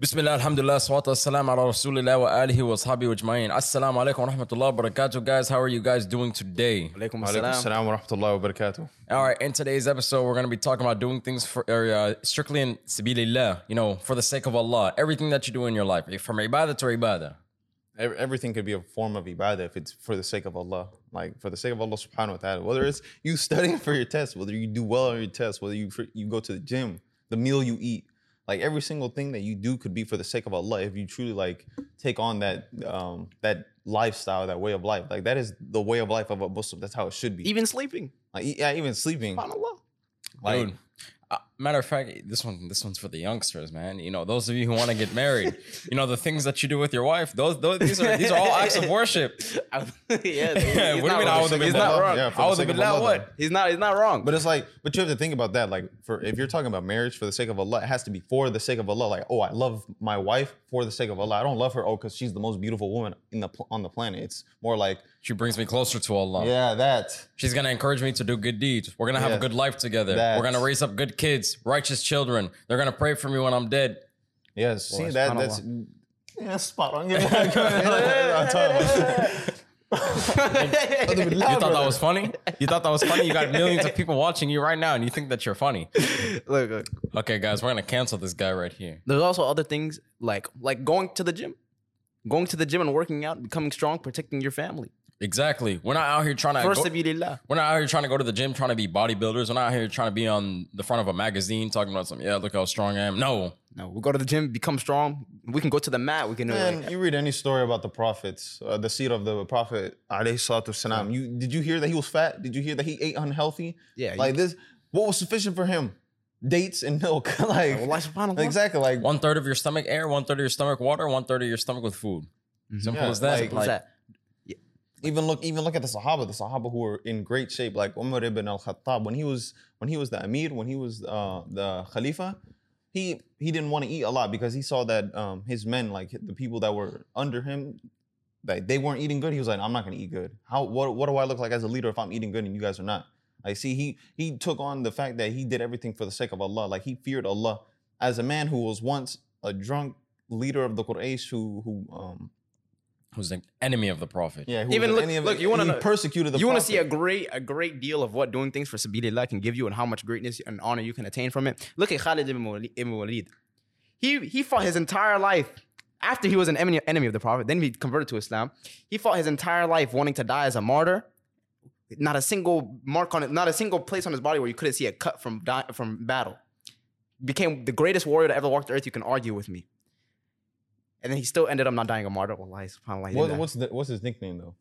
بسم الله الحمد لله والصلاة والسلام على رسول الله وآله وأصحابه أجمعين السلام عليكم ورحمة الله وبركاته guys how are you guys doing today Alaikum Alaikum assalam. assalam wa rahmatullahi wa barakatuh. all right in today's episode we're going to be talking about doing things for uh, strictly in sabilillah you know for the sake of Allah everything that you do in your life from ibadah to ibadah Ev- Everything could be a form of ibadah if it's for the sake of Allah. Like for the sake of Allah subhanahu wa ta'ala. Whether it's you studying for your test, whether you do well on your test, whether you you go to the gym, the meal you eat. like every single thing that you do could be for the sake of Allah if you truly like take on that um that lifestyle, that way of life. Like that is the way of life of a Muslim. That's how it should be. Even sleeping. Like, yeah, even sleeping. SubhanAllah. Like Dude, matter of fact, this one this one's for the youngsters, man. You know, those of you who want to get married, you know, the things that you do with your wife, those those these are these are all acts of worship. yeah, what do you mean? I wrong. was a He's bit not wrong. wrong. Yeah, I was a sake of Allah, what? He's not. He's not wrong. But it's like, but you have to think about that. Like, for if you're talking about marriage for the sake of Allah, it has to be for the sake of Allah. Like, oh, I love my wife for the sake of Allah. I don't love her oh because she's the most beautiful woman in the on the planet. It's more like, She brings me closer to Allah. yeah, that. She's gonna encourage me to do good deeds. We're gonna have a good life together. That. We're gonna raise up good kids, righteous children. They're gonna pray for me when I'm dead. Yes, see that that's yeah, spot on. Yeah, I'm talking about- You thought that was funny? You thought that was funny? You got millions of people watching you right now, and you think that you're funny. look, look. Okay, guys, we're gonna cancel this guy right here. There's also other things like like going to the gym, going to the gym and working out, becoming strong, protecting your family. Exactly. We're not out here trying to. First go- of sabilillah. we're not out here trying to go to the gym, trying to be bodybuilders. We're not out here trying to be on the front of a magazine talking about something. Yeah, look how strong I am. No, No, we go to the gym, become strong. We can go to the mat. We can. Man, like, you read any story about the prophets, uh, the seerah of the prophet, alayhi salatu wasalam, you did you hear that he was fat? Did you hear that he ate unhealthy? Yeah, you- like this. What was sufficient for him? Dates and milk. like Allah exactly. Like one third of your stomach air, one third of your stomach water, one third of your stomach with food. Simple Yeah, as that. like- What's that? Even look even look at the Sahaba, the Sahaba who were in great shape, like Umar ibn al-Khattab when he was when he was the Amir, when he was uh, the Khalifa, he he didn't want to eat a lot because he saw that um, his men, like the people that were under him, like they weren't eating good. He was like, I'm not gonna eat good. How what what do I look like as a leader if I'm eating good and you guys are not? I see he he took on the fact that he did everything for the sake of Allah. Like he feared Allah as a man who was once a drunk leader of the Quraysh who who um Who's an enemy of the prophet? yeah who Even look- any of look, it- you wanna he know- persecuted the you want to see a great a great deal of what doing things for sabilillah can give you and how much greatness and honor you can attain from it. Look at Khalid ibn Wali- ibn Walid. He he fought his entire life after he was an enemy, enemy of the prophet. Then he converted to Islam. He fought his entire life wanting to die as a martyr. Not a single mark on it, not a single place on his body where you couldn't see a cut from di- from battle. Became the greatest warrior to ever walk the earth. You can argue with me. And then he still ended up not dying a martyr. Wallahi, subhanAllah. What, what's the what's his nickname though?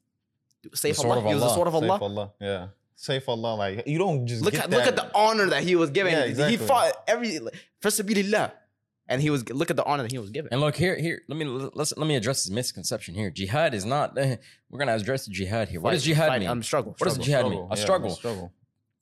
Saif The sword Allah. of He was the Allah. sword of Saif Allah. Allah. Yeah. Saif Allah. Like you don't just Look get at look at the honor that he was given. Yeah, He fought every for sabilillah, and he was look at the honor that he was given. And look here, here. Let me let's let me address this misconception here. Jihad is not. we're gonna address the jihad here. What does jihad fight, mean? Um, struggle. What does struggle. jihad mean? A Yeah, struggle. struggle.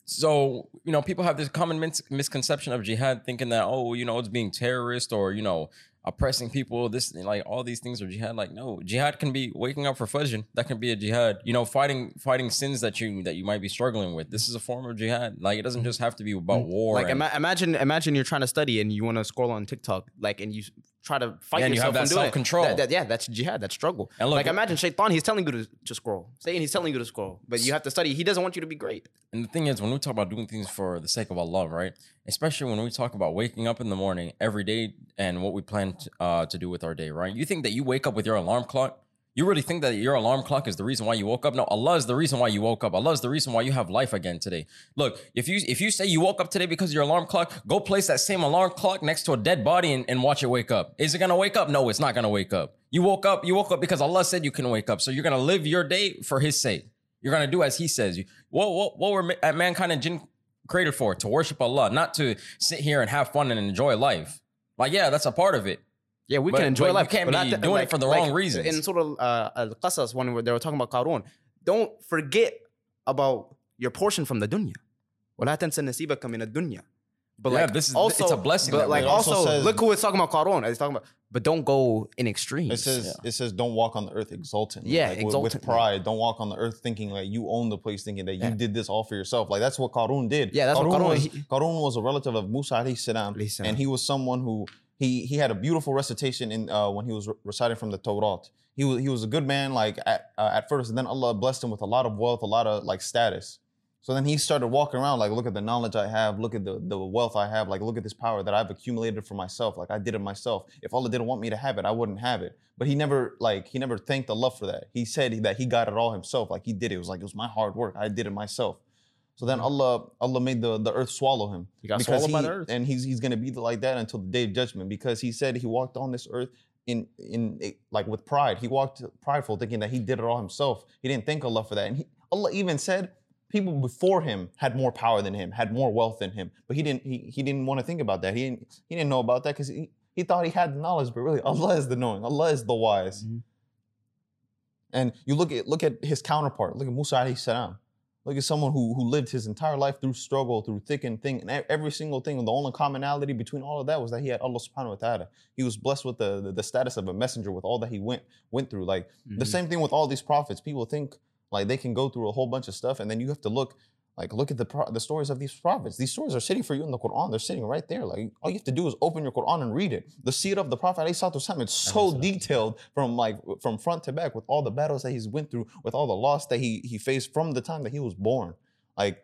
So you know, people have this common mis- misconception of jihad, thinking that oh, you know, it's being terrorist or you know, oppressing people. This like all these things are jihad. Like no, jihad can be waking up for fajr. That can be a jihad. You know, fighting fighting sins that you that you might be struggling with. This is a form of jihad. Like it doesn't mm. just have to be about mm. war. Like and- ima- imagine, imagine you're trying to study and you want to scroll on TikTok, like, and you try to fight and you yourself have that it. self-control. That- that- yeah, that's jihad. That's struggle. And look- like imagine Shaitan, he's telling you to, to scroll. Saying he's telling you to scroll, but you have to study. He doesn't want you to be great. And the thing is, when we talk about doing things for the sake of Allah, right? Especially when we talk about waking up in the morning every day and what we plan to, uh, to do with our day, right? You think that you wake up with your alarm clock? You really think that your alarm clock is the reason why you woke up? No, Allah is the reason why you woke up. Allah is the reason why you have life again today. Look, if you if you say you woke up today because your alarm clock, go place that same alarm clock next to a dead body and, and watch it wake up. Is it gonna wake up? No, it's not gonna wake up. You woke up, you woke up because Allah said you can wake up. So you're gonna live your day for His sake. You're gonna do as He says. You what what what were uh, mankind and jinn created for? To worship Allah, not to sit here and have fun and enjoy life. Like yeah, that's a part of it. Yeah, we But- can enjoy but you life. can't but be not doing it for the wrong reasons. In sort of uh, Al Qasas, when they were talking about Qarun, don't forget about your portion from the dunya. وَلَا تَنْسَ نَصِيبَكَ مِنَ الدُّنْيا. But Yeah, like this is- also, it's a blessing But that like way. It also also, says- look who it's talking about Qarun. It's talking about, but don't go in extremes. It says it says don't walk on the earth exultant. Yeah, like, with- with, exultantly. pride. Don't walk on the earth thinking like you own the place, thinking that you Yeah. did this all for yourself. Like that's what Qarun did. Yeah, that's what Qarun Qarun- was. he- Qarun was a relative of Musa alayhi salam, Alayhi salam. and he was someone who he he had a beautiful recitation in uh, when he was re- reciting from the Torah. He was he was a good man like at uh, at first, and then Allah blessed him with a lot of wealth, a lot of like status. So then he started walking around like, look at the knowledge I have, look at the, the wealth I have, like look at this power that I've accumulated for myself. Like I did it myself. If Allah didn't want me to have it, I wouldn't have it. But he never like he never thanked Allah for that. He said that he got it all himself. Like he did it. It was like it was my hard work. I did it myself. So then Allah Allah made the, the earth swallow him. He got Because swallowed by he- the earth. And he's he's gonna be like that until the day of judgment because he said he walked on this earth in in like with pride. He walked prideful, thinking that he did it all himself. He didn't thank Allah for that. And he, Allah even said people before him had more power than him, had more wealth than him. But he didn't he, he didn't want to think about that. He didn't he didn't know about that because he, he thought he had the knowledge, but really Allah is the knowing. Allah is the wise. Mhm. And you look at look at his counterpart. Look at Musa alayhi salam. Look at someone who who lived his entire life through struggle, through thick and thin, and every single thing. The only commonality between all of that was that he had Allah subhanahu wa ta'ala. He was blessed with the, the, the status of a messenger with all that he went went through. Like the Mhm. same thing with all these prophets. People think like they can go through a whole bunch of stuff, and then you have to look like look at the pro- the stories of these prophets. These stories are sitting for you in the Quran. They're sitting right there. Like all you have to do is open your Quran and read it. The seerah of the Prophet wasalam, it's so detailed from like from front to back with all the battles that he's went through, with all the loss that he he faced from the time that he was born. Like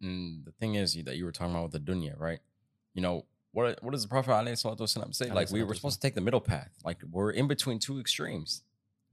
And the thing is that you were talking about with the dunya, right? You know, what what does the Prophet say? Like we were supposed to take the middle path. Like we're in between two extremes.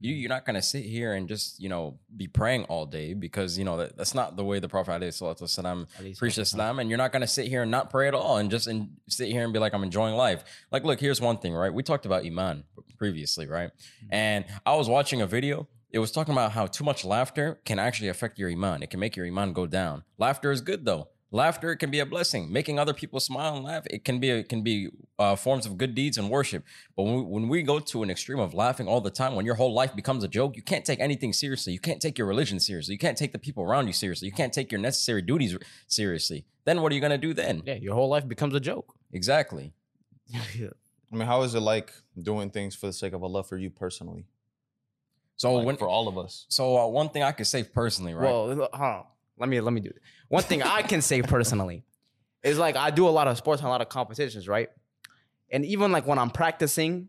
You you're not gonna sit here and just you know be praying all day because you know that, that's not the way the Prophet ﷺ preached Islam, and you're not gonna sit here and not pray at all and just and sit here and be like I'm enjoying life. Like, look, here's one thing, right? We talked about iman previously, right? And I was watching a video. It was talking about how too much laughter can actually affect your iman. It can make your iman go down. Laughter is good though. Laughter can be a blessing. Making other people smile and laugh, it can be it can be uh, forms of good deeds and worship. But when we, when we go to an extreme of laughing all the time, when your whole life becomes a joke, you can't take anything seriously. You can't take your religion seriously. You can't take the people around you seriously. You can't take your necessary duties seriously. Then what are you gonna do then? Yeah, your whole life becomes a joke. Exactly. I mean, how is it like doing things for the sake of Allah for you personally? So Like, when for all of us. so uh, one thing I could say personally, right? Well, hold on. Let me let me do it. One thing I can say personally is like I do a lot of sports and a lot of competitions, right? And even like when I'm practicing,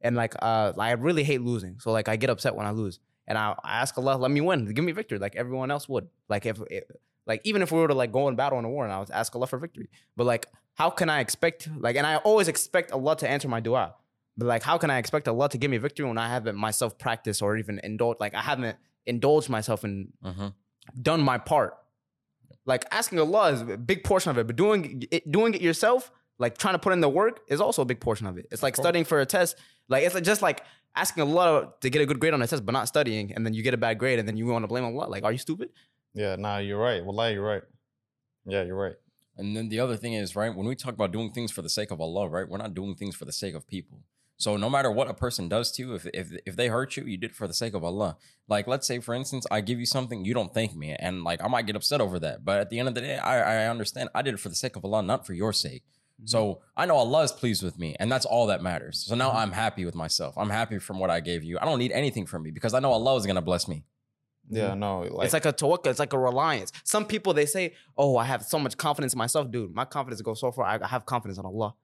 and like uh, I really hate losing, so like I get upset when I lose, and I, I ask Allah, let me win, give me victory, like everyone else would. Like if, if like even if we were to like go and battle in a war, and I would ask Allah for victory, but like how can I expect like, and I always expect Allah to answer my du'a. But like, how can I expect Allah to give me victory when I haven't myself practiced or even indulged? Like, I haven't indulged myself in Mhm. done my part. Like asking Allah is a big portion of it, but doing it, doing it yourself, like trying to put in the work, is also a big portion of it. It's like course. studying for a test. Like it's just like asking Allah to get a good grade on a test, but not studying, and then you get a bad grade, and then you want to blame Allah. Like, are you stupid? Yeah, nah, you're right. Wallahi, you're right. Yeah, you're right. And then the other thing is, right, when we talk about doing things for the sake of Allah, right, we're not doing things for the sake of people. So no matter what a person does to you, if, if if they hurt you, you did it for the sake of Allah. Like let's say, for instance, I give you something, you don't thank me, and like I might get upset over that. But at the end of the day, I, I understand I did it for the sake of Allah, not for your sake. Mm-hmm. So I know Allah is pleased with me, and that's all that matters. So now mm-hmm. I'm happy with myself. I'm happy from what I gave you. I don't need anything from me because I know Allah is gonna bless me. Yeah, no, like, it's like a tawakkul. It's like a reliance. Some people they say, "Oh, I have so much confidence in myself, dude. My confidence goes so far. I I have confidence in Allah."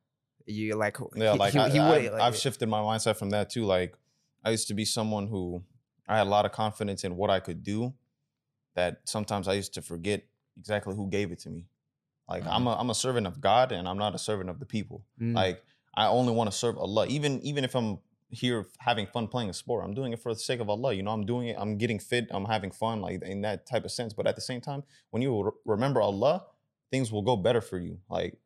You like, yeah, he- like, he- I, he would- have like- I've shifted my mindset from that too. Like I used to be someone who I had a lot of confidence in what I could do. That sometimes I used to forget exactly who gave it to me. Like I'm a I'm a servant of God, and I'm not a servant of the people. Mm. Like I only want to serve Allah. Even even if I'm here having fun playing a sport, I'm doing it for the sake of Allah. You know, I'm doing it. I'm getting fit. I'm having fun, like in that type of sense. But at the same time, when you re- remember Allah, things will go better for you. Like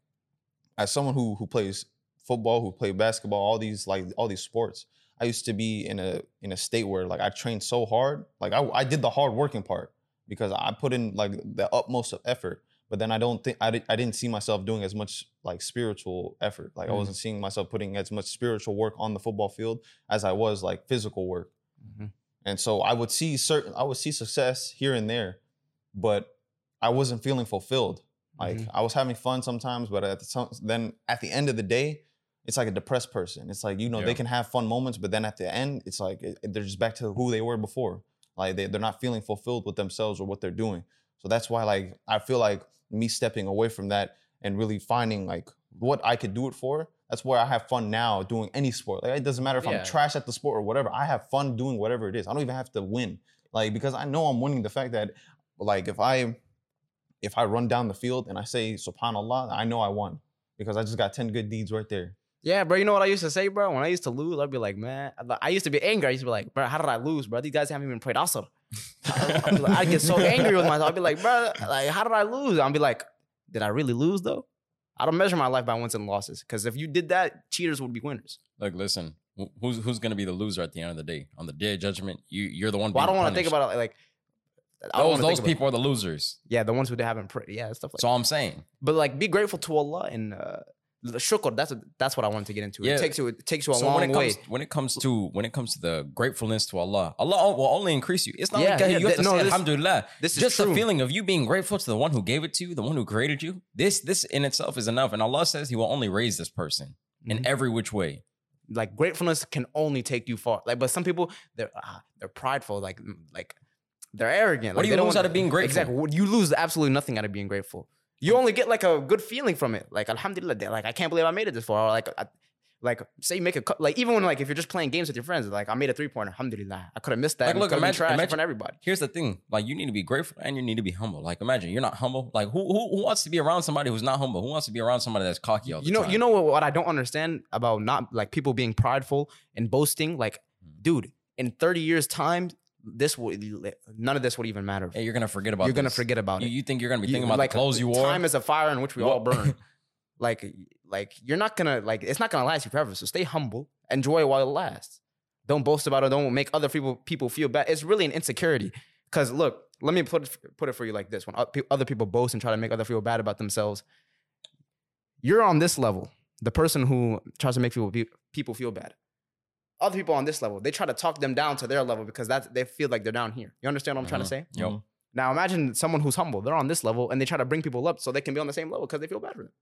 as someone who who plays football, who played basketball, all these like all these sports, I used to be in a in a state where like I trained so hard. Like I, I did the hard working part because I put in like the utmost of effort. But then I don't think I, did, I didn't see myself doing as much like spiritual effort. Like I Mm. wasn't seeing myself putting as much spiritual work on the football field as I was like physical work. Mhm. And so I would see certain I would see success here and there, but I wasn't feeling fulfilled. Like Mhm. I was having fun sometimes, but at the some, then at the end of the day, it's like a depressed person. It's like you know Yeah. they can have fun moments, but then at the end, it's like it- they're just back to who they were before. Like they they're not feeling fulfilled with themselves or what they're doing. So that's why like I feel like me stepping away from that and really finding like what I could do it for. that's where I have fun now doing any sport. Like it doesn't matter if Yeah. I'm trash at the sport or whatever. I have fun doing whatever it is. I don't even have to win. Like because I know I'm winning the fact that like if I if I run down the field and I say subhanallah, I know I won because I just got 10 good deeds right there. Yeah, bro. You know what I used to say, bro? When I used to lose, I'd be like, man, I- I used to be angry. I used to be like, bro, how did I lose, bro? These guys haven't even prayed Asr. I'd, like- I'd get so angry with myself. I'd be like, bro, like, how did I lose? I'd be like, did I really lose though? I don't measure my life by wins and losses because if you did that, cheaters would be winners. Look, listen. Who's who's gonna be the loser at the end of the day? On the day of judgment, you you're the one. Well, I don't want to think about it like. Those. Those about- people are the losers. yeah, the ones who haven't prayed, yeah, stuff like. So I'm saying, But like, be grateful to Allah and uh, the shukr. That's that's what I wanted to get into. Yeah. It takes you. It takes you a so long when it way. comes when it comes to when it comes to the gratefulness to Allah, Allah will only increase you. It's not Yeah, like yeah, you have th- to no, say this- Alhamdulillah. this is just the feeling of you being grateful to the one who gave it to you, the one who created you. This this in itself is enough. And Allah says He will only raise this person in Mhm. every which way. like gratefulness can only take you far. Like, but some people they're ah, they're prideful, like like they're arrogant. What like, do you lose out of being grateful? Exactly. You lose absolutely nothing out of being grateful. You only get like a good feeling from it. Like Alhamdulillah, like I can't believe I made it this far. Or like I, like say you make a cut. Like even when like if you're just playing games with your friends, like I made a three pointer. Alhamdulillah, I could have missed that. Like, look, imagine- trash in imagine- of everybody. Here's the thing: like you need to be grateful and you need to be humble. Like imagine you're not humble. Like who who, who wants to be around somebody who's not humble? Who wants to be around somebody that's cocky all the You know, time? you know what, what I don't understand about not like people being prideful and boasting. Like, Hmm. dude, in 30 years' time, this would none of this would even matter. You're gonna forget about. You're gonna forget about You, it. you think you're gonna be You- thinking about like, the clothes you wore? Time is a fire in which we What- all burn. like, like you're not gonna like it's not gonna last you forever. So stay humble, enjoy it while it lasts. Don't boast about it. Don't make other people people feel bad. It's really an insecurity. Because look, let me put it, put it for you like this: when other people boast and try to make other feel bad about themselves, you're on this level. The person who tries to make people people feel bad. Other people on this level, they try to talk them down to their level because that they feel like they're down here. You understand what I'm trying to Mhm. say? Yo, Mhm. Now imagine someone who's humble. They're on this level and they try to bring people up so they can be on the same level because they feel better. for them.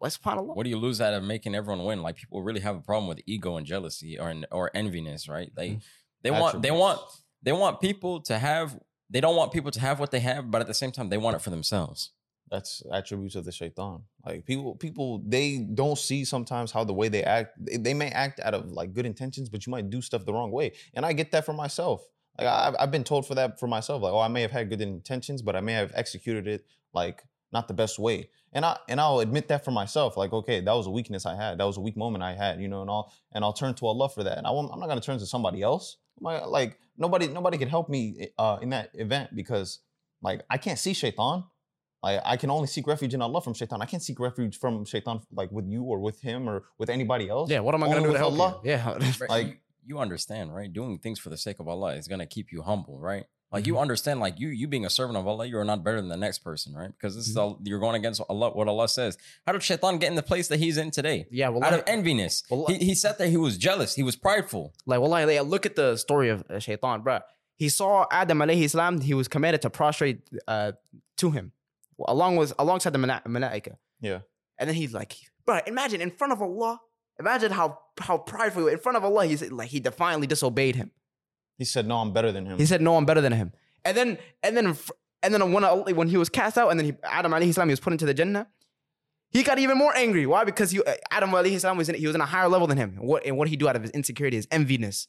Let's subhanAllah. what do you lose out of making everyone win? Like people really have a problem with ego and jealousy or or enviness, right? They Mm. they want they want they want people to have. They don't want people to have what they have, but at the same time, they want it for themselves. That's attributes of the shaitan. Like people, people they don't see sometimes how the way they act. They, they may act out of like good intentions, but you might do stuff the wrong way. And I get that for myself. Like I, I've been told for that for myself. Like, oh, I may have had good intentions, but I may have executed it like not the best way. And I and I'll admit that for myself. Like, okay, that was a weakness I had. That was a weak moment I had. You know, and I'll and I'll turn to Allah for that. And I won't, I'm not gonna turn to somebody else. Like nobody, nobody can help me uh, in that event because like I can't see shaitan. Like I can only seek refuge in Allah from shaitan. I can't seek refuge from shaitan like with you or with him or with anybody else. Yeah, what am I gonna Only do to with help Allah? you? Yeah, Like- you, you understand, right? Doing things for the sake of Allah is gonna keep you humble, right? Like Mm-hmm. you understand, like you you being a servant of Allah, you are not better than the next person, right? Because this is Mm-hmm. all you're going against Allah. What Allah says. How did Shaitan get in the place that he's in today? yeah. Well, Out of enviness, Wallah- he, he sat there. He was jealous. He was prideful. like, wallahi, like, look at the story of uh, Shaitan, bruh. He saw Adam alayhi salam. He was commanded to prostrate uh, to him, along with alongside the mana- malaika. Yeah. And then he's like, bruh, imagine in front of Allah. Imagine how how prideful in front of Allah. He's like he defiantly disobeyed him. He said, "No, I'm better than him." He said, "No, I'm better than him." And then, and then, and then when when he was cast out, and then he, Adam alayhi salam, he was put into the Jannah. He got even more angry. Why? Because you, Adam alayhi salam was in, he was in a higher level than him. What and what he do out of his insecurity, his enviness,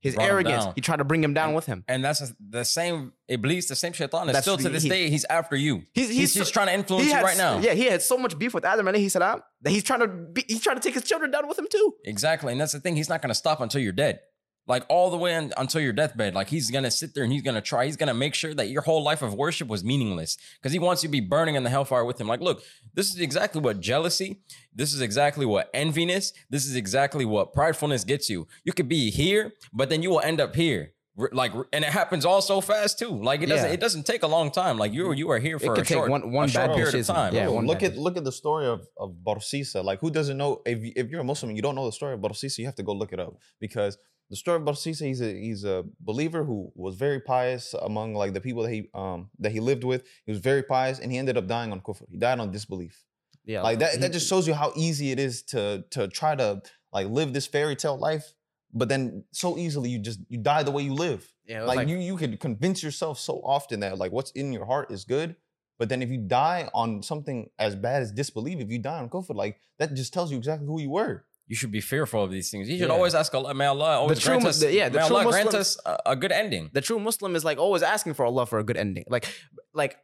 his Brought arrogance? He tried to bring him down And- with him. And that's the same Iblis, the same Shaitan. That's still to this he- day, he's after you. He's- He's, he's just so- trying to influence you had right now. Yeah, he had so much beef with Adam alayhi salam that he's trying to be, he's trying to take his children down with him too. Exactly. And that's the thing. He's not going to stop until you're dead. Like all the way un- until your deathbed. Like he's going to sit there and he's going to try. He's going to make sure that your whole life of worship was meaningless because he wants you to be burning in the hellfire with him. Like, look, this is exactly what jealousy, this is exactly what enviness, this is exactly what pridefulness gets you. You could be here, but then you will end up here. Like, and it happens all so fast too. Like it doesn't, Yeah. it doesn't take a long time. Like you, you are here for could a take short, one- one a short period of time. Yeah, Bro, look at look at the story of of Barsisa. Like, who doesn't know? If you, if you're a Muslim and you don't know the story of Barsisa, you have to go look it up because the story of Barsisa, he's a he's a believer who was very pious among like the people that he um that he lived with. He was very pious, and he ended up dying on kufr. He died on disbelief. Yeah, Like that, he- that just shows you how easy it is to to try to like live this fairy tale life, but then so easily you just you die the way you live. yeah, Like, like you you can convince yourself so often that like what's in your heart is good, but then if you die on something as bad as disbelief, if you die on kufr, like that just tells you exactly who you were. You should be fearful of these things. You should Yeah. always ask Allah, may Allah always true grant us, the- yeah, the may true Allah grant us a, a good ending. the true Muslim is like always asking for Allah for a good ending. Like, like,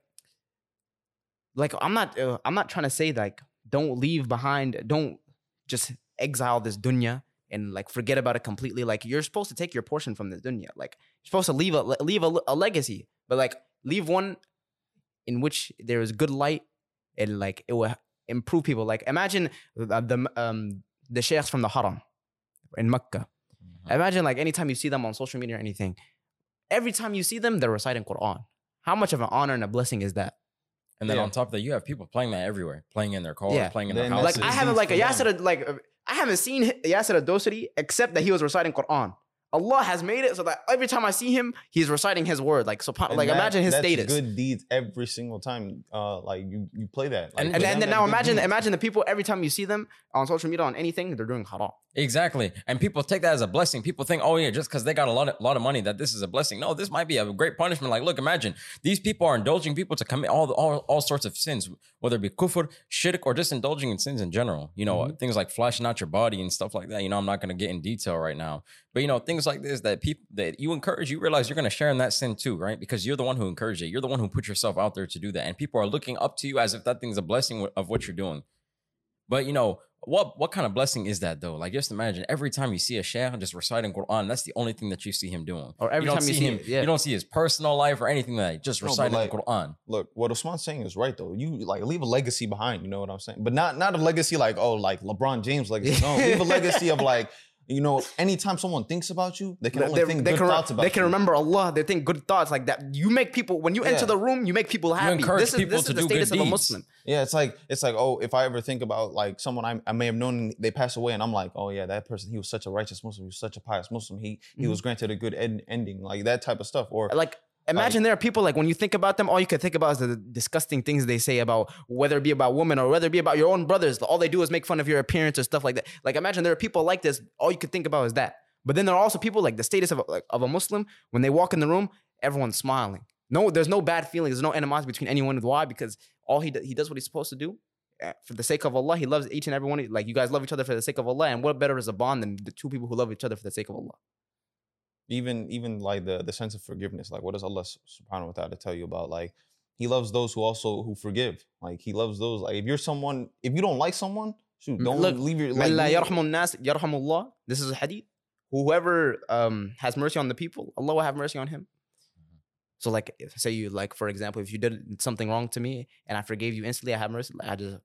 like I'm not, uh, I'm not trying to say like don't leave behind, don't just exile this dunya and like forget about it completely. Like you're supposed to take your portion from this dunya. Like you're supposed to leave a leave a, a legacy, but like leave one in which there is good light and like it will improve people. Like imagine the the, um, the sheikhs from the Haram in Mecca. Mm-hmm. Imagine like anytime you see them on social media or anything, every time you see them, they're reciting Quran. How much of an honor and a blessing is that? And then Yeah. on top of that, you have people playing that everywhere, playing in their car, Yeah. playing in Then their that's houses. Like I haven't like a. Yasser like I haven't seen Yasser Dosari except that he was reciting Quran. Allah has made it so that every time I see him, he's reciting his word. Like subhan- And like that- imagine his that's status. Good deeds every single time. Uh, like you, you play that. Like, And- And, and then now imagine deeds. imagine the people every time you see them on social media on anything, they're doing haram. Exactly. And people take that as a blessing. People think, oh yeah, just because they got a lot of lot of money, that this is a blessing. No, this might be a great punishment. Like, look, imagine these people are indulging people to commit all the, all, all sorts of sins, whether it be kufr, shirk, or just indulging in sins in general. You know, Mm-hmm. things like flashing out your body and stuff like that. You know, I'm not gonna get in detail right now. But you know, things like this that people that you encourage, you realize you're gonna share in that sin too, right? Because you're the one who encouraged it. You're the one who put yourself out there to do that. And people are looking up to you as if that thing's a blessing of what you're doing. But you know, what what kind of blessing is that though? Like just imagine every time you see a shaykh just reciting Quran, that's the only thing that you see him doing. Or every you time you see him, it, yeah. you don't see his personal life or anything like that. Just No, reciting like- the Quran. Look, what Usman's saying is right though. You like leave a legacy behind. You know what I'm saying? But not not a legacy like oh like LeBron James legacy. No, leave a legacy of like you know anytime someone thinks about you, they can only think they good can, thoughts about they can you. remember Allah. They think good thoughts like that. You make people when you enter Yeah. the room, you make people happy. encourage this is, people this to is the do good status of a deeds. Muslim. Yeah, it's like it's like oh, if I ever think about like someone I, I may have known they pass away, and I'm like, oh yeah, that person he was such a righteous Muslim, he was such a pious Muslim, he he Mhm. was granted a good end, ending, like that type of stuff. Or Like imagine there are people like when you think about them, all you can think about is the disgusting things they say about whether it be about women or whether it be about your own brothers. All they do is make fun of your appearance or stuff like that. Like imagine there are people like this. All you can think about is that. But then there are also people like the status of a, like, of a Muslim when they walk in the room, everyone's smiling. No, there's no bad feelings. There's no animosity between anyone. Why? Because all he do, he does what he's supposed to do. uh, For the sake of Allah, he loves each and every one. Like you guys love each other for the sake of Allah, and what better is a bond than the two people who love each other for the sake of Allah? even even like the the sense of forgiveness like what does allah subhanahu wa ta'ala tell you about like he loves those who also who forgive like he loves those like if you're someone if you don't like someone shoot don't Look, leave your like nas, yarhamullah. this is a hadith whoever um has mercy on the people allah will have mercy on him mm-hmm. so like say you like for example if you did something wrong to me and i forgave you instantly i have mercy i just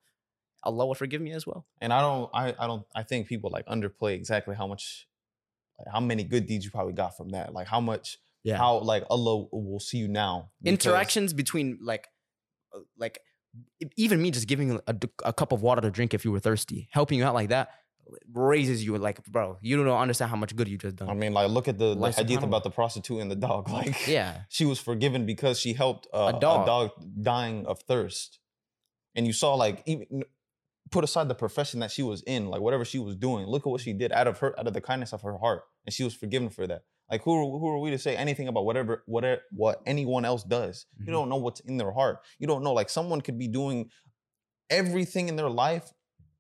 Allah will forgive me as well. And I don't, I, I don't, I think people like underplay exactly how much how many good deeds you probably got from that like how much Yeah. how like allah will see you now Interactions between like, uh, like even me just giving a, a, cup of water to drink if you were thirsty, helping you out like that raises you. Like, bro, you don't understand how much good you just done i mean like look at the, the Like, hadith about the prostitute and the dog like Yeah. she was forgiven because she helped uh, A dog. a dog dying of thirst. And you saw like even put aside the profession that she was in, like whatever she was doing, look at what she did out of her out of the kindness of her heart, and she was forgiven for that. Like who who are we to say anything about whatever whatever what anyone else does? Mhm. You don't know what's in their heart. You don't know like someone could be doing everything in their life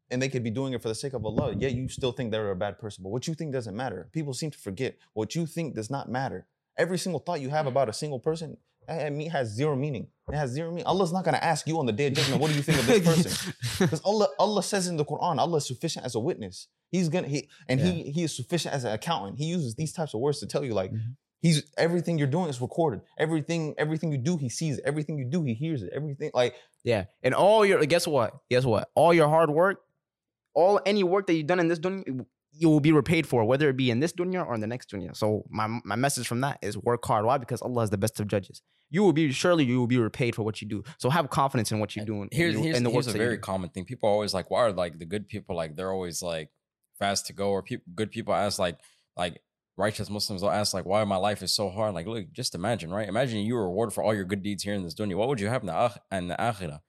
and they could be doing it for the sake of Allah. Yet you still think they're a bad person. But what you think doesn't matter. People seem to forget what you think does not matter. Every single thought you have about a single person eh, me- has zero meaning. It has zero meaning. Allah's not gonna ask you on the day of judgment, what do you think of this person? Because Allah, Allah says in the Quran, Allah is sufficient as a witness. He's gonna he and he he is sufficient as an accountant. He uses these types of words to tell you like Mhm. he's everything you're doing is recorded. Everything everything you do, he sees. it. Everything you do, he hears it. Everything like Yeah. And all your guess what? Guess what? All your hard work, all any work that you've done in this dunya, you will be repaid for, whether it be in this dunya or in the next dunya. So my my message from that is work hard. Why? Because Allah is the best of judges. You will be surely you will be repaid for what you do. So have confidence in what you're doing. Here's in, here's, in the here's a very common thing. People are always like, why are like the good people like they're always like fast to go, or people good people ask like like righteous Muslims will ask like, why my life is so hard? Like, look, just imagine, right? Imagine you were rewarded for all your good deeds here in this dunya. What would you have in the akh- in the akhirah?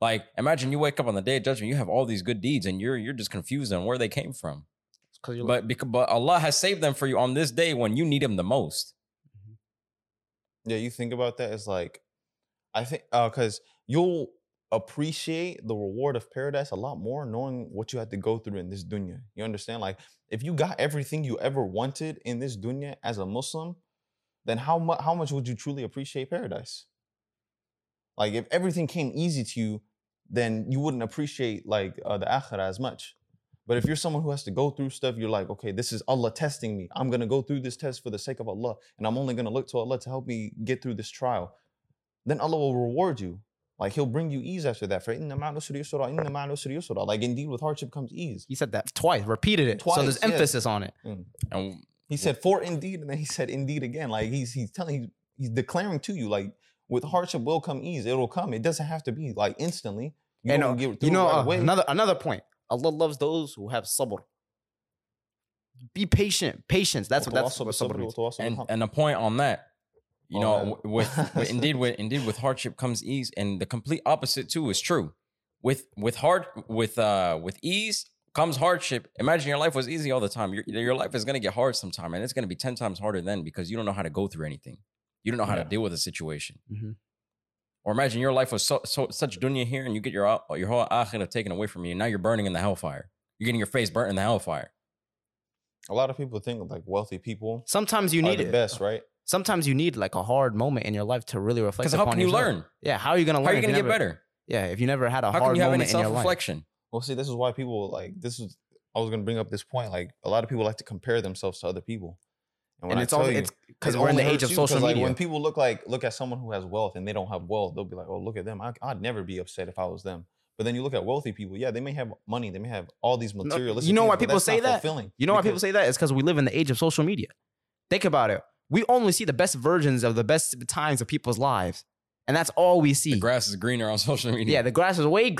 Like, imagine you wake up on the day of judgment, you have all these good deeds, and you're you're just confused on where they came from. Because you're But because but Allah has saved them for you on this day when you need Him the most. Yeah, you think about that. It's like, I think, uh, cause you'll, appreciate the reward of paradise a lot more knowing what you had to go through in this dunya. You understand? Like if you got everything you ever wanted in this dunya as a Muslim, then how much how much would you truly appreciate paradise? Like if everything came easy to you, then you wouldn't appreciate like uh, the akhirah as much. But if you're someone who has to go through stuff, you're like, okay, this is Allah testing me. I'm gonna go through this test for the sake of Allah, and I'm only gonna look to Allah to help me get through this trial. Then Allah will reward you. Like he'll bring you ease after that. For inna ma'al usri yusra, inna ma'al usri yusra. Like indeed, with hardship comes ease. He said that twice, repeated it. Twice, so there's emphasis on it. Mm. And he said for indeed, and then he said indeed again. Like he's he's telling he's, he's declaring to you like with hardship will come ease. It'll come. It doesn't have to be like instantly. You and uh, you know right uh, another another point. Allah loves those who have sabr. Be patient. Patience. That's what that's what sabr means. And, and a point on that you Oh, know man. with, with indeed with indeed with hardship comes ease and the complete opposite too is true with with hard with uh with ease comes hardship imagine your life was easy all the time your, your life is going to get hard sometime and it's going to be 10 times harder then because you don't know how to go through anything you don't know how Yeah. to deal with a situation Mhm. or imagine your life was so, so such dunya here and you get your your whole akhirah taken away from you and now you're burning in the hellfire you're getting your face burnt in the hellfire A lot of people think like wealthy people Sometimes you are need the it. best, right? Sometimes you need like a hard moment in your life to really reflect. because how can you yourself. learn Yeah, how are you gonna learn? how are you going to get never- better Yeah, if you never had a how hard can you have any moment in your life. self-reflection Well, see, this is why people like this is. I was gonna bring up this point. Like a lot of people like to compare themselves to other people, when And I it's all it's because we're in the age of hurts you 'cause, social like, media. When people look like look at someone who has wealth and they don't have wealth, they'll be like, "Oh, look at them. I, I'd never be upset if I was them." But then you look at wealthy people. Yeah, they may have money. They may have all these materialistic. you know why but people say that? You know why people say that? It's because we live in the age of social media. Think about it. We only see the best versions of the best times of people's lives, and that's all we see. the grass is greener on social media yeah, the grass is way.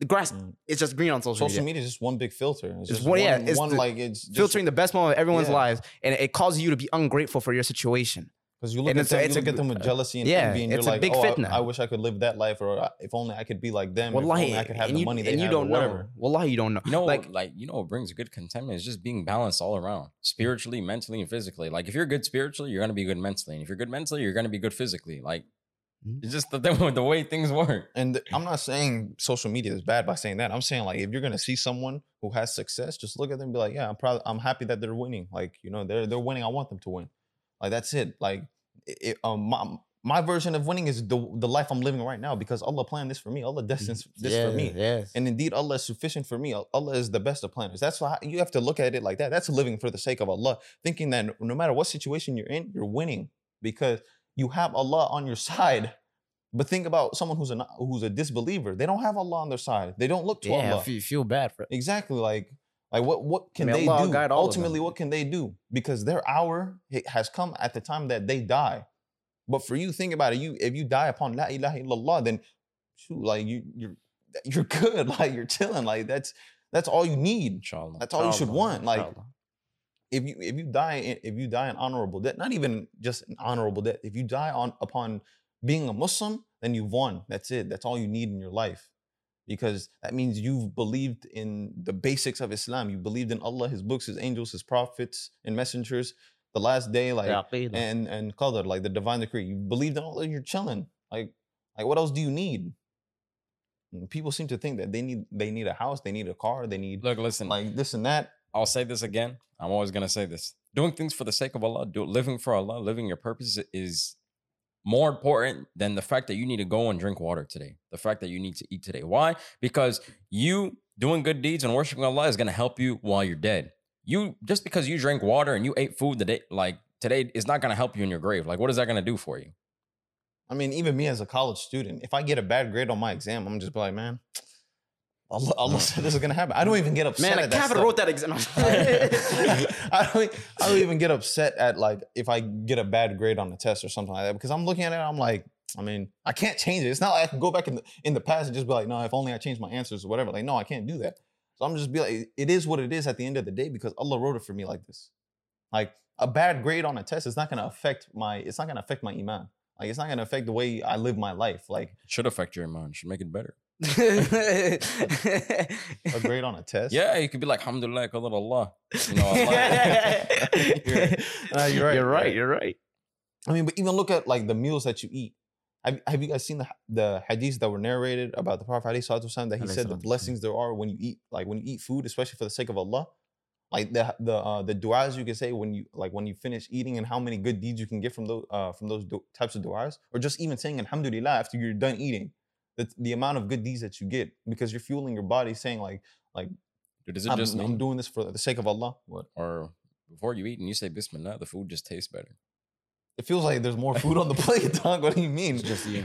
The grass Mm. is just green on social, media. Social media. media is just one big filter. It's, It's just one- one, yeah, it's one the- like it's just, filtering the best moment of everyone's Yeah. lives, and it causes you to be ungrateful for your situation. Because you look And at it's them, it's you a at them with jealousy and yeah, envy, and it's you're a like, big oh, I- I, wish I could live that life, or uh, if only I could be like them. if Wallahi, only I could have the you, money they and you have, or don't know. whatever. Wallahi, you don't know. You know, like like like you know, what brings good contentment is just being balanced all around, spiritually, mentally, and physically. Like if you're good spiritually, you're gonna be good mentally, and if you're good mentally, you're gonna be good physically. Like Mhm. it's just the, the way things work. And I'm not saying social media is bad by saying that. I'm saying like if you're gonna see someone who has success, just look at them and be like, yeah, I'm proud. I'm happy that they're winning. Like you know, they're they're winning. I want them to win. Like that's it. Like it, um, my, my version of winning is the the life I'm living right now because Allah planned this for me. Allah destined this for me. Yes. And indeed, Allah is sufficient for me. Allah is the best of planners. That's why you have to look at it like that. That's living for the sake of Allah, thinking that no matter what situation you're in, you're winning because you have Allah on your side. But think about someone who's a who's a disbeliever. They don't have Allah on their side. They don't look to yeah, Allah. I feel, feel bad for it. Exactly. Like, like what what can they Allah do? guide all. Ultimately, what can they do? Because their hour has come at the time that they die. But for you, think about it. You if you die upon La ilaha illallah, then shoot, like you you're you're good. Like you're chilling. Like that's that's all you need. Inshallah. That's all you should want. Like inshallah. if you if you die in- if you die an honorable death, not even just an honorable death. If you die on upon being a Muslim, then you've won. That's it. That's all you need in your life. Because that means you've believed in the basics of Islam. You believed in Allah, His books, His angels, His prophets, and messengers, the last day, like and and qadr, like the divine decree. You believed in Allah, you're chilling. Like, like what else do you need? Mm, people seem to think that they need they need a house, they need a car, they need Look, listen. like this and that. I'll say this again. I'm always gonna say this. Doing things for the sake of Allah, do, living for Allah, living your purpose is more important than the fact that you need to go and drink water today. The fact that you need to eat today. Why? Because you doing good deeds and worshiping Allah is gonna help you while you're dead. You just because you drank water and you ate food today, like today is not gonna help you in your grave. Like, what is that gonna do for you? I mean, even me as a college student, if I get a bad grade on my exam, I'm just like, man, Allah, Allah said this is gonna happen. I don't even get upset. Man, a at that kafir wrote that exam. I don't. I don't even get upset at like if I get a bad grade on a test or something like that because I'm looking at it. I'm like, I mean, I can't change it. It's not like I can go back in the in the past and just be like, no, if only I changed my answers or whatever. Like, no, I can't do that. So I'm just be like, it is what it is at the end of the day because Allah wrote it for me like this. Like a bad grade on a test is not gonna affect my. It's not gonna affect my iman. Like it's not gonna affect the way I live my life. Like It should affect your iman. Should make it better. a grade on a test. Yeah, you could be like, Alhamdulillah, call Allah. You know, Allah. You're- Nah, you're right. You're right. You're right. I mean, but even look at like the meals that you eat. Have, have you guys seen the the hadiths that were narrated about the Prophet alayhi salatu wasalam that he said the salatu blessings there are when you eat like when you eat food, especially for the sake of Allah? Like the the uh, the du'as you can say when you like when you finish eating and how many good deeds you can get from those uh, from those du- types of du'as, or just even saying Alhamdulillah after you're done eating, the the amount of good deeds that you get because you're fueling your body, saying like like Dude, is it I'm, just me? I'm doing this for the sake of Allah. What? or before you eat and you say Bismillah, the food just tastes better. It feels like there's more food on the plate, dog. What do you mean? It's just you.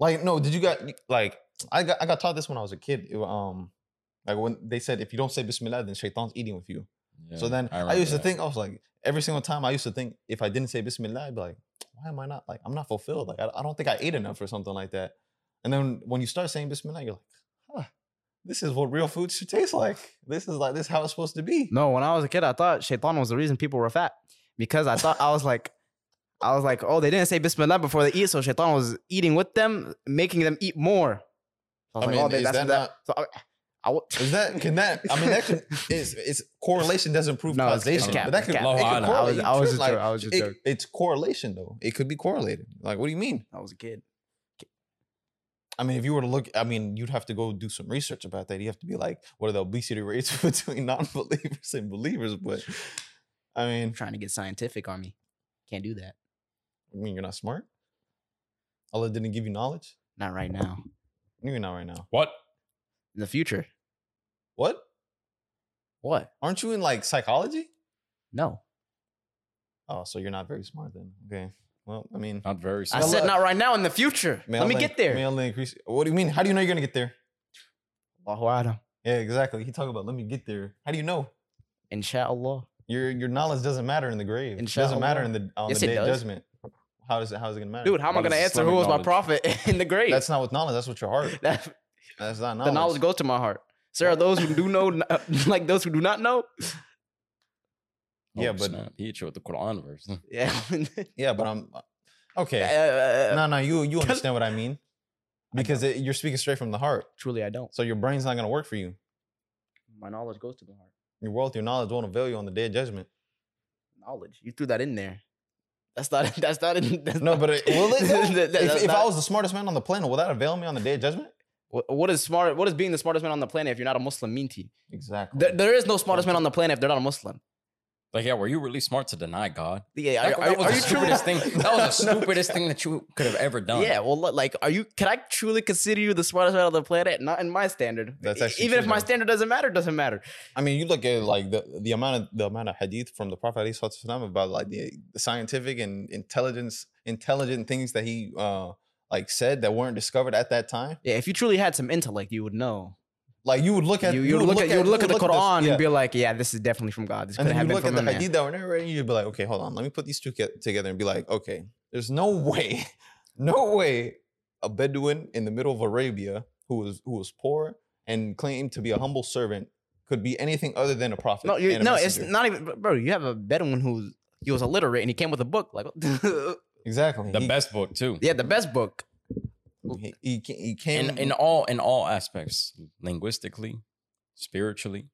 Like, no, did you got like I got I got taught this when I was a kid. It, um like when they said if you don't say Bismillah, then shaitan's eating with you. so then I, remember used to think, I was like, every single time I used to think if I didn't say Bismillah, I'd be like, why am I not like I'm not fulfilled? Like I, I don't think I ate enough or something like that. And then when you start saying Bismillah, you're like, huh, this is what real food should taste like. This is like this is how it's supposed to be. No, when I was a kid, I thought shaitan was the reason people were fat because I thought I was like, I was like, oh, they didn't say Bismillah before they eat, so shaitan was eating with them, making them eat more. I was mean, oh, they- is that's that not So I, I is that can that I mean that can it's correlation doesn't prove No, it's- it's causation. but that could, it could A'lam. I was- correlate. I was just like, joking, I was just it-. It's correlation though. It could be correlated. Like what do you mean? I was a kid. I mean, if you were to look, I mean, you'd have to go do some research about that. You have to be like, what are the obesity rates between non-believers and believers? But I mean, trying to get scientific on me. Can't do that. I mean, you're not smart. Allah didn't give you knowledge. Not right now. Maybe not right now. What? In the future. What? What? Aren't you in like psychology? No. Oh, so you're not very smart then. Okay. Well, I mean, Not very. soon. I said not right now. In the future. may Let me Allah- get there. May Allah increase. What do you mean? How do you know you're gonna get there? Allahu A'lam. Yeah, exactly. He talking about let me get there. How do you know? Inshallah. Your your knowledge doesn't matter in the grave. It doesn't matter in the on Yes, the it day of does. judgment. How does it? How is it gonna matter? Dude, how am I What going to is answer Islamic who was my knowledge? prophet in the grave? That's not with knowledge. That's with your heart. That- That's not knowledge. the knowledge goes to my heart. Sir, those who do know, like those who do not know? Yeah, Oh, but- snap. he hit you with the Quran verse. Yeah. Yeah, but I'm okay. Uh, No, no, you you understand what I mean because it, you're speaking straight from the heart. Truly, I don't. So your brain's not gonna work for you. My knowledge goes to my heart. Your wealth, your knowledge won't avail you on the day of judgment. Knowledge. You threw that in there. That's not. That's not. In, that's No, not- but it, will it? That- that- if that's if I was the smartest man on the planet, will that avail me on the day of judgment? What- what is smart? What is being the smartest man on the planet if you're not a Muslim mean to you? Exactly. There, there is no smartest man on the planet if they're not a Muslim. Like, yeah, were you really smart to deny God? Yeah, That, are, that was are the you truly? stupidest thing. That was the stupidest thing that you could have ever done. Yeah, well, like, are you? Can I truly consider you the smartest man on the planet? Not in my standard. That's actually even true, if my though. standard doesn't matter, doesn't matter. I mean, you look at like the, the amount of the amount of hadith from the Prophet alayhi salatu wasalam about like the, the scientific and intelligence intelligent things that he uh like said that weren't discovered at that time. Yeah, if you truly had some intellect, you would know. Like you would look at you, you would look, at you would look at the this- Quran yeah. and be like, yeah, this is definitely from God. This and could then have you been look at from the a man. hadith that were narrated, you'd be like, okay, hold on, let me put these two ke- together and be like, okay, there's no way, no way a Bedouin in the middle of Arabia who was who was poor and claimed to be a humble servant could be anything other than a prophet. No, you and a no, it's not even, bro. You have a Bedouin who's he was illiterate and he came with a book, like exactly The He- best book too. yeah, the best book. He, he, ca- he came In in all in all aspects, linguistically, spiritually,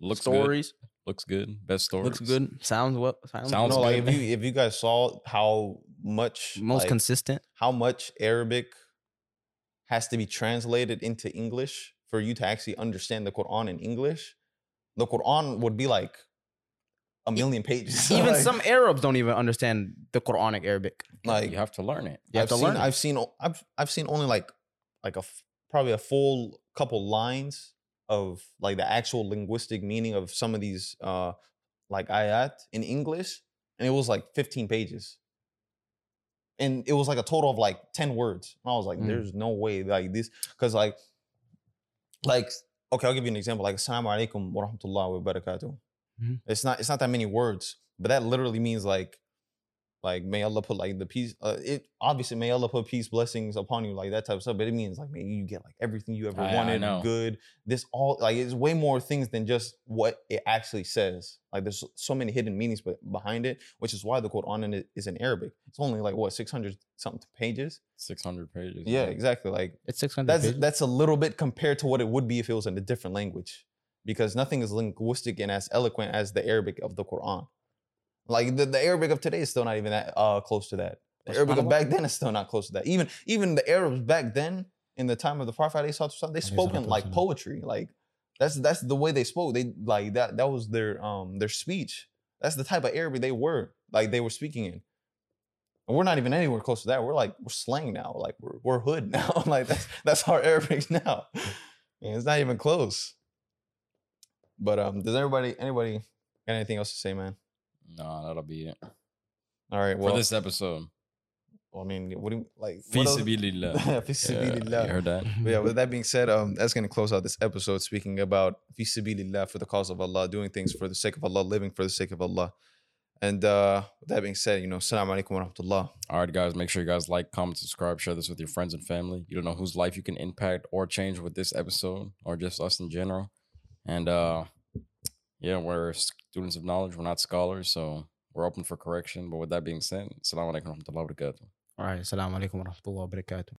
looks good. stories Looks good. Best stories. looks good, sounds well, sounds, Sounds no, like if you if you guys saw how much most like, consistent. how much Arabic has to be translated into English for you to actually understand the Quran in English, the Quran would be like a million pages. Even Like- some Arabs don't even understand the Quranic Arabic. like you have to learn it. You have I've to seen, learn. it. I've seen o- I've I've seen only like like a f- probably a full couple lines of like the actual linguistic meaning of some of these uh like ayat in English, and it was like 15 pages. And it was like a total of like 10 words. And I was like, Mm. there's no way like this, because like like okay, I'll give you an example. Like Assalamu alaikum wa rahmatullahi wa barakatuh. Mhm. It's not it's not that many words, but that literally means like like may Allah put like the peace. Uh, it obviously may Allah put peace blessings upon you, like that type of stuff. But it means like maybe you get like everything you ever I- I wanted, know. good. This all like it's way more things than just what it actually says. Like there's so many hidden meanings be- behind it, which is why the Quran in it is in Arabic. It's only like what six hundred something pages. Six hundred pages. Yeah, exactly. Like It's six hundred that's pages. that's a little bit compared to what it would be if it was in a different language, because nothing is linguistic and as eloquent as the Arabic of the Quran. Like the, the Arabic of today is still not even that uh, close to that. The Arabic of back then is still not close to that. Even even the Arabs back then, in the time of the Prophet, they spoke in like poetry. Like that's that's the way they spoke. They like that that was their um their speech. That's the type of Arabic they were like they were speaking in. And we're not even anywhere close to that. We're like we're slang now. Like we're we're hood now. like that's that's our Arabic now. And it's not even close. But um, does everybody anybody got anything else to say, man? No, that'll be it All right. Well, for this episode. I mean, what do you like? What else- sabilillah. Fi Yeah, sabilillah. you heard that? But yeah, with that being said, um, that's gonna close out this episode speaking about fi sabilillah for the cause of Allah, doing things for the sake of Allah, living for the sake of Allah. And uh with that being said, you know, Assalamu alaikum wa rahmatullah. All right, guys, make sure you guys like, comment, subscribe, share this with your friends and family. You don't know whose life you can impact or change with this episode or just us in general. And uh yeah, we're students of knowledge, we're not scholars, so we're open for correction. But with that being said, Assalamu alaikum wa rahmatullahi wa barakatuh. All right. Assalamu alaikum wa rahmatullahi wa barakatuh.